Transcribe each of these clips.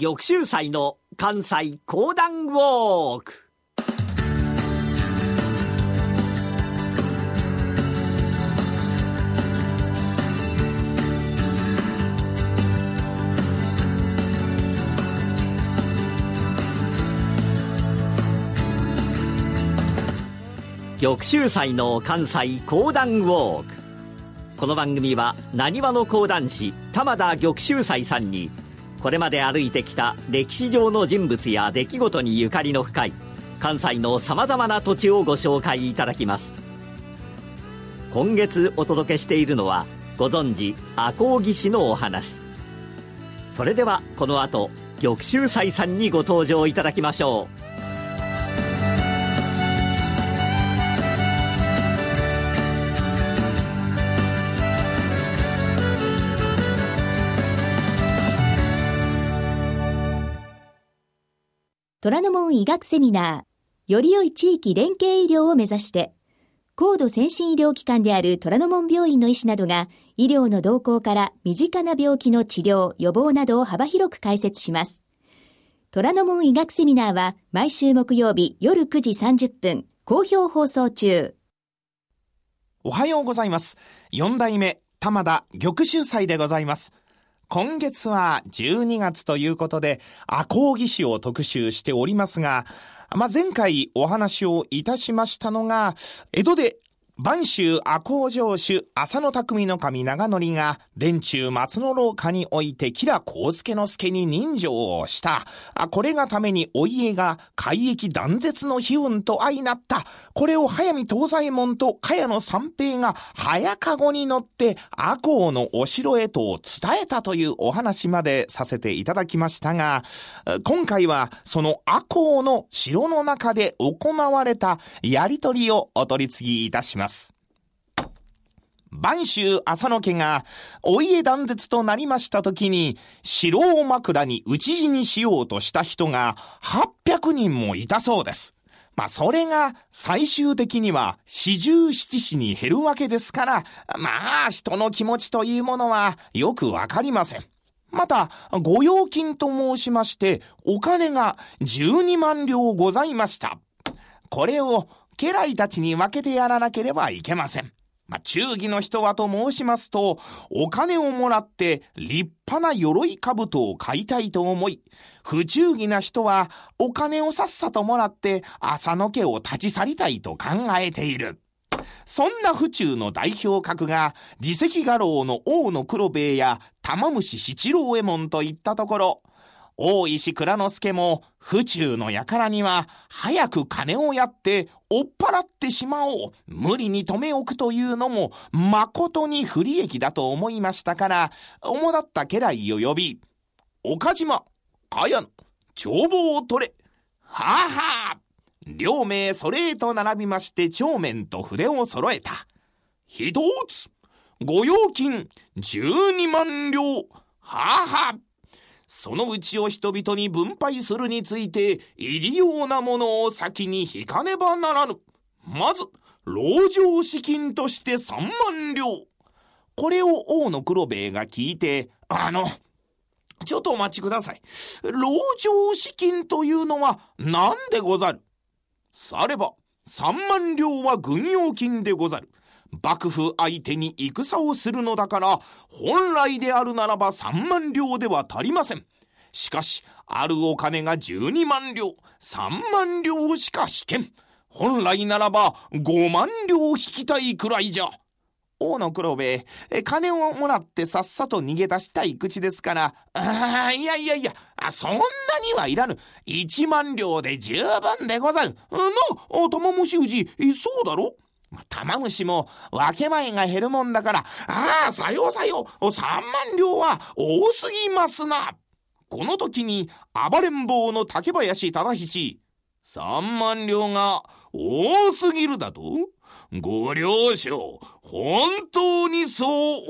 玉州祭の関西講談ウォーク。玉州祭の関西講談ウォーク。この番組はなにわの講談師玉田玉州祭さんにこれまで歩いてきた歴史上の人物や出来事にゆかりの深い関西のさまざまな土地をご紹介いただきます。今月お届けしているのはご存知赤穂義士のお話。それではこの後玉州斎さんにご登場いただきましょう。虎ノ門医学セミナー、より良い地域連携医療を目指して、高度先進医療機関である虎ノ門病院の医師などが、医療の動向から身近な病気の治療、予防などを幅広く解説します。虎ノ門医学セミナーは、毎週木曜日夜9時30分、好評放送中。おはようございます。四代目、玉田玉秀祭でございます。今月は12月ということで、赤穂義士を特集しておりますが、まあ、前回お話をいたしましたのが、江戸で播州赤穂城主浅野匠の神長則が電柱松の廊下において吉良幸助之助に人情をした。あこれがためにお家が海域断絶の悲運と相なった。これを早見東西門と茅野三平が早籠に乗って赤穂のお城へと伝えたというお話までさせていただきましたが、今回はその赤穂の城の中で行われたやりとりをお取り次ぎいたします。播州浅野家がお家断絶となりました時に城を枕に討ち死にしようとした人が800人もいたそうです。まあそれが最終的には四十七死に減るわけですから、まあ人の気持ちというものはよくわかりません。また、御用金と申しまして、お金が12万両ございました。これを家来たちに分けてやらなければいけません。まあ、忠義の人はと申しますと、お金をもらって立派な鎧兜を買いたいと思い、不忠義な人はお金をさっさともらって浅野家を立ち去りたいと考えている。そんな府中の代表格が、自責画廊の王の黒兵衛や玉虫七郎右衛門といったところ、大石蔵之助も府中の輩には早く金をやって追っ払ってしまおう。無理に止め置くというのも誠に不利益だと思いましたから主だった家来を呼び岡島茅野帳簿を取れ。はあはあ両名それへと並びまして帳面と筆を揃えた。一つ御用金12万両。はあはあそのうちを人々に分配するについて、入りようなものを先に引かねばならぬ。まず、籠城資金として3万両。これを王の黒兵衛が聞いて、あの、ちょっとお待ちください。籠城資金というのは何でござる？されば、3万両は軍用金でござる。幕府相手に戦をするのだから、本来であるならば3万両では足りません。しかし、あるお金が12万両、3万両しか引けん。本来ならば5万両引きたいくらいじゃ。大野黒兵衛、金をもらってさっさと逃げ出したい口ですから、ああ、いやいやいや、そんなにはいらぬ。1万両で十分でござる。の、玉虫氏、そうだろ？まあ、玉虫も分け前が減るもんだから、ああ、さようさよう、三万両は多すぎますな。この時に暴れん坊の竹林忠七、三万両が多すぎるだと？ご了承、本当にそう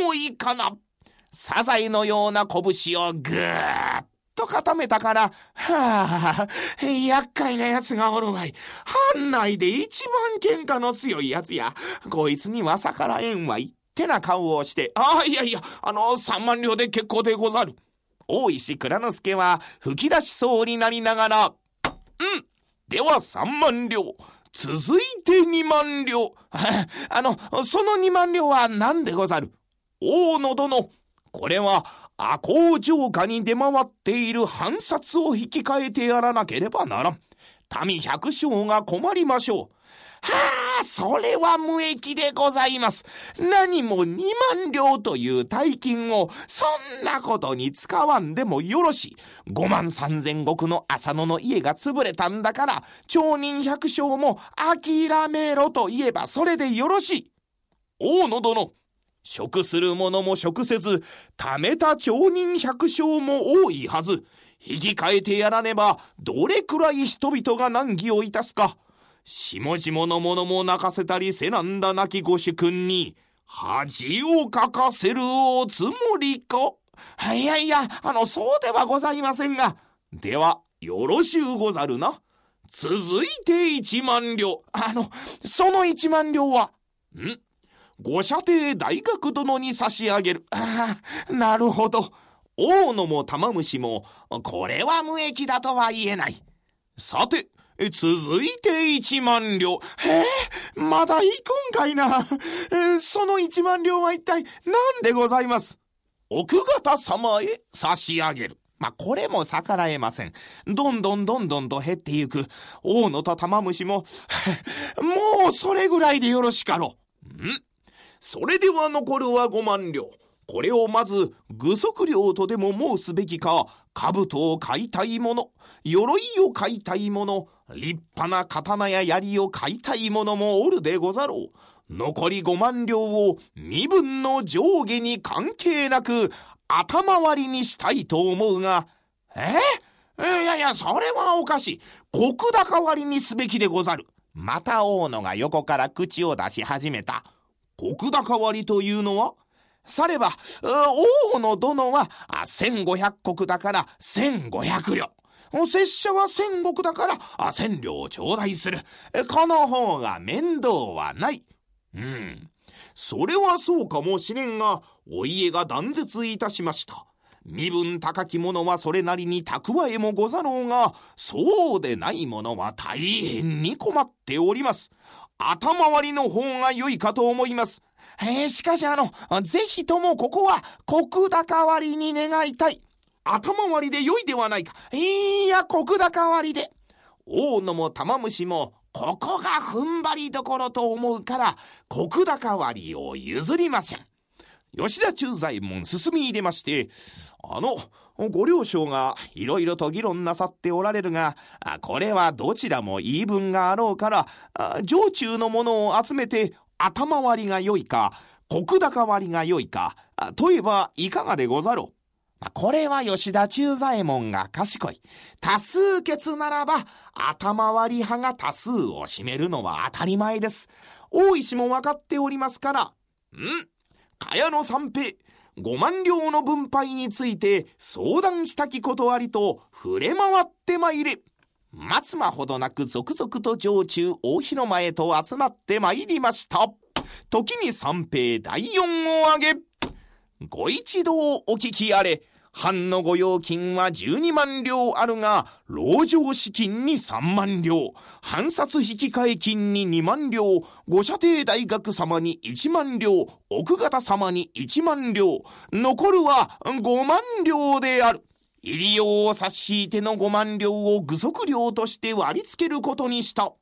思いかな。サザエのような拳をぐーっと固めたから、はあ、厄介な奴がおるわい。藩内で一番喧嘩の強い奴や。こいつには逆らえんわい。ってな顔をして、ああ、いやいや、あの、三万両で結構でござる。大石蔵之介は吹き出しそうになりながら、うん、では3万両。続いて2万両。あの、その2万両は何でござる？大野殿。これは赤穂城下に出回っている藩札を引き換えてやらなければならん。民百姓が困りましょう。はあ、それは無益でございます。何も2万両という大金を、そんなことに使わんでもよろしい。5万3千石の浅野の家が潰れたんだから、町人百姓も諦めろと言えばそれでよろしい。大野殿、食する者も食せず、貯めた町人百姓も多いはず。引き換えてやらねば、どれくらい人々が難儀をいたすか。しもじもの者も泣かせたりせなんだ亡きご主君に、恥をかかせるおつもりかいやいや、あの、そうではございませんが。では、よろしゅうござるな。続いて一万両。あの、その一万両は、ん？ご舎弟大学殿に差し上げる。ああ、なるほど。大野も玉虫も、これは無益だとは言えない。さて、続いて一万両。えー、まだ行くんかいな。その一万両は一体何でございます？奥方様へ差し上げる。まあ、これも逆らえません。どんどんどんどんと減ってゆく。大野と玉虫も、もうそれぐらいでよろしかろう。んそれでは残るは五万両。これをまず、具足料とでも申すべきか、兜を買いたいもの、鎧を買いたいもの、立派な刀や槍を買いたいものもおるでござろう。残り五万両を身分の上下に関係なく頭割りにしたいと思うが、え？いやいや、それはおかしい。国高割りにすべきでござる。また大野が横から口を出し始めた。国高割りというのは？されば、大野殿は1500石だから1500両。拙者は千石だから、千両頂戴する。この方が面倒はない。うん。それはそうかもしれんが、お家が断絶いたしました。身分高き者はそれなりに蓄えもござろうが、そうでない者は大変に困っております。頭割りの方が良いかと思います。えー、しかしあの、ぜひともここは、国高割りに願いたい。頭割りで良いではないか。いや、国高割りで。大野も玉虫も、ここが踏ん張りどころと思うから、国高割りを譲りません。吉田駐在門進み入れまして、あの、ご了承がいろいろと議論なさっておられるが、これはどちらも言い分があろうから、常駐のものを集めて頭割りが良いか、国高割りが良いか、といえばいかがでござろう。これは吉田忠左衛門が賢い。多数決ならば、頭割り派が多数を占めるのは当たり前です。大石も分かっておりますから、ん？茅野三平、五万両の分配について相談したきことありと触れ回ってまいれ。松間ほどなく続々と城中大広間へと集まってまいりました。時に三平第四を挙げ、ご一同お聞きあれ。藩の御用金は12万両あるが、籠城資金に3万両、藩札引換金に2万両、御舎弟大学様に1万両、奥方様に1万両、残るは5万両である。入り用を差し引いての5万両を具足料として割り付けることにした。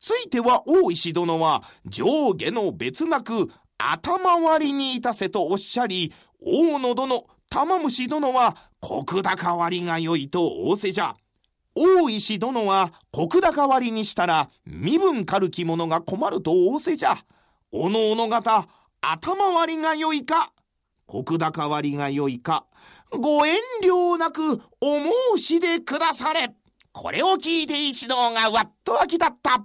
ついては大石殿は上下の別なく頭割りにいたせとおっしゃり、大野殿、玉虫殿は国高割りが良いと仰せじゃ。大石殿は国高割りにしたら身分軽き者が困ると仰せじゃ。おのおの方、頭割りが良いか、国高割りが良いか、ご遠慮なくお申し出くだされ。これを聞いて石堂がわっと湧き立った。こ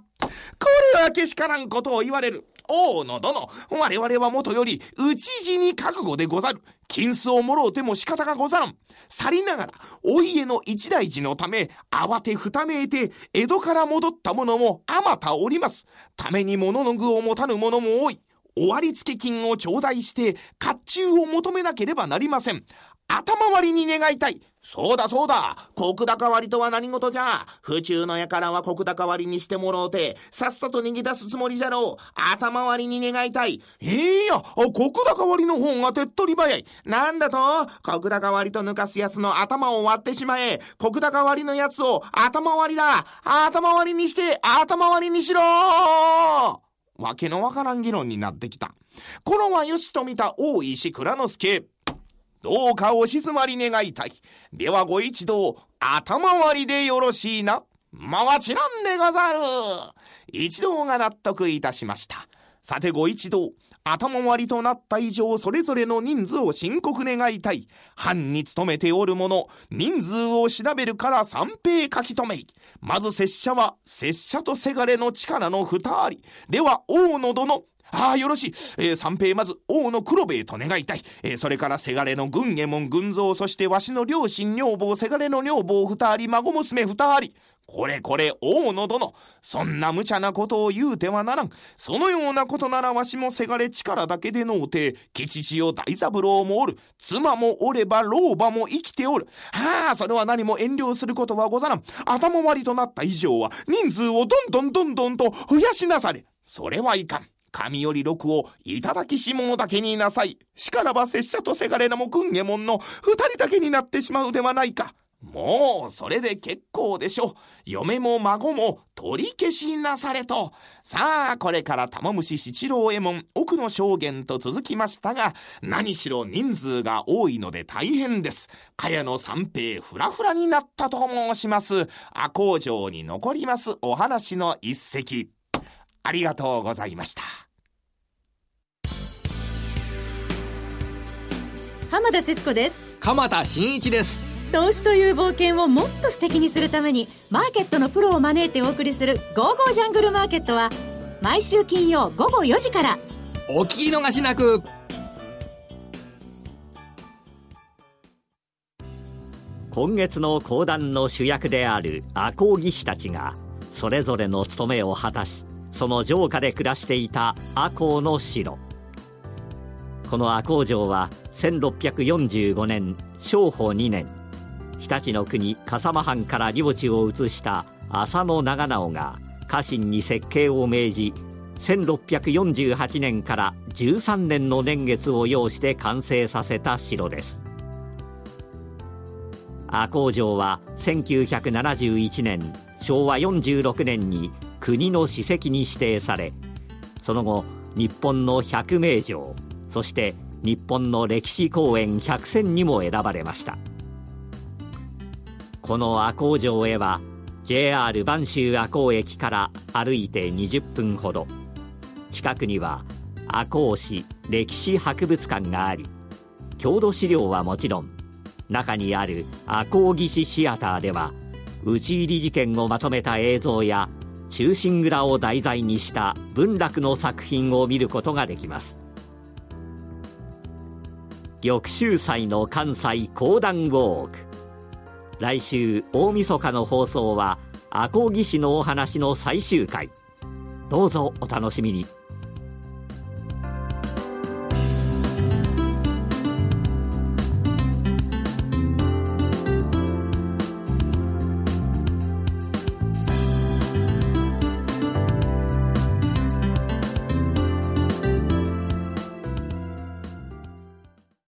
れはけしからんことを言われる。王の殿、我々はもとより、討ち死に覚悟でござる。金子をもろうても仕方がござらん。去りながら、お家の一大事のため、慌てふためいて、江戸から戻った者もあまたおります。ために物の具を持たぬ者も多い。終わり付け金を頂戴して、甲冑を求めなければなりません。頭割りに願いたい。そうだそうだ。国高割とは何事じゃ。府中のやからは国高割にしてもろうてさっさと逃げ出すつもりじゃろう。頭割りに願いたい。いや国高割の方が手っ取り早い。なんだと？国高割と抜かすやつの頭を割ってしまえ。国高割のやつを頭割りだ。頭割りにして頭割りにしろ。わけのわからん議論になってきた。このはよしと見た大石蔵之助。どうかお静まり願いたい。ではご一同、頭割りでよろしいな。もちろんでござる。一同が納得いたしました。さてご一同、頭割りとなった以上、それぞれの人数を申告願いたい。藩に勤めておる者、人数を調べるから三平書き留め。まず拙者は、拙者とせがれの力の二人。では、大野殿、ああ、よろしい。えー、三平まず、王の黒兵衛と願いたい。えー、それから、せがれの軍右衛門軍蔵、そしてわしの両親女房、せがれの女房二人、孫娘二人。これこれ、大野殿。そんな無茶なことを言うてはならん。そのようなことならわしもせがれ力だけでのうて、吉千代大三郎もおる。妻もおれば老婆も生きておる。はあ、それは何も遠慮することはござらん。頭割りとなった以上は、人数をどんどんどんどんと増やしなされ。それはいかん。神より禄をいただきし者だけになさい。しからば拙者とせがれのも軍右衛門の二人だけになってしまうではないか。もう、それで結構でしょ。嫁も孫も取り消しなされと。さあ、これから玉虫七郎右衛門、奥の証言と続きましたが、何しろ人数が多いので大変です。茅の三平フラフラになったと申します。赤工場に残りますお話の一席。ありがとうございました。浜田節子です。鎌田新一です。投資という冒険をもっと素敵にするためにマーケットのプロを招いてお送りする「ゴーゴージャングルマーケット」は毎週金曜午後4時から。お聞き逃しなく。今月の講談の主役である赤穂義士たちがそれぞれの務めを果たしその城下で暮らしていた赤穂の城この赤穂城は1645年正保2年。日立の国笠間藩から領地を移した浅野長直が家臣に設計を命じ1648年から13年の年月を要して完成させた城です。赤穂城は1971年昭和46年に国の史跡に指定されその後日本の百名城そして日本の歴史公園100選にも選ばれました。この赤穂城へは JR 播州赤穂駅から歩いて20分ほど。近くには赤穂市歴史博物館があり郷土資料はもちろん中にある赤穂義士シアターでは討ち入り事件をまとめた映像や忠臣蔵を題材にした文楽の作品を見ることができます。翌週祭の関西講談ウォーク。来週大晦日の放送は赤穂義士のお話の最終回。どうぞお楽しみに。